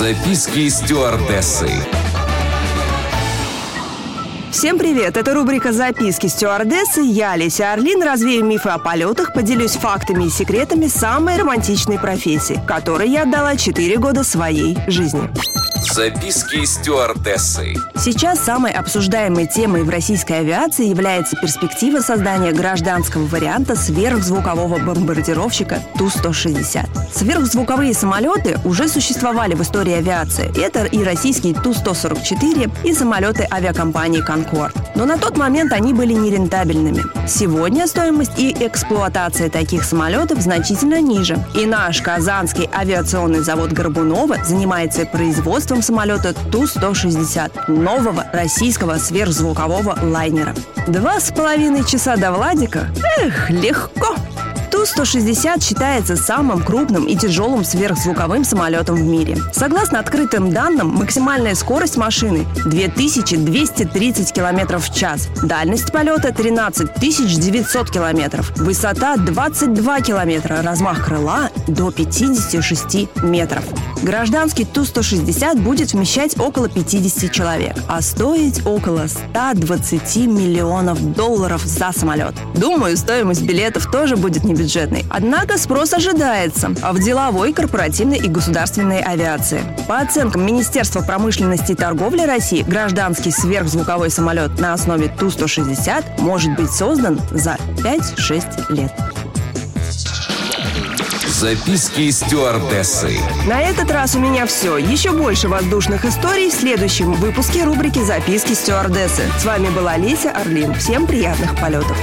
Записки стюардессы. Всем привет! Это рубрика «Записки стюардессы». Я, Леся Орлин, развею мифы о полетах, поделюсь фактами и секретами самой романтичной профессии, которой я отдала 4 года своей жизни. Записки стюардессы. Сейчас самой обсуждаемой темой в российской авиации является перспектива создания гражданского варианта сверхзвукового бомбардировщика Ту-160. Сверхзвуковые самолеты уже существовали в истории авиации. Это и российский Ту-144, и самолеты авиакомпании «Конкорд». Но на тот момент они были нерентабельными. Сегодня стоимость и эксплуатация таких самолетов значительно ниже. И наш казанский авиационный завод Горбунова занимается производством самолета Ту-160, нового российского сверхзвукового лайнера. Два с половиной часа до Владика? Эх, легко! Ту-160 считается самым крупным и тяжелым сверхзвуковым самолетом в мире. Согласно открытым данным, максимальная скорость машины 2230 км в час. Дальность полета 13 900 км. Высота 22 км. Размах крыла до 56 метров. Гражданский Ту-160 будет вмещать около 50 человек, а стоить около 120 миллионов долларов за самолет. Думаю, стоимость билетов тоже будет не бюджетной. Однако спрос ожидается а в деловой, корпоративной и государственной авиации. По оценкам Министерства промышленности и торговли России, гражданский сверхзвуковой самолет на основе Ту-160 может быть создан за 5-6 лет. Записки стюардессы. На этот раз у меня все. Еще больше воздушных историй в следующем выпуске рубрики «Записки стюардессы». С вами была Леся Орлин. Всем приятных полетов.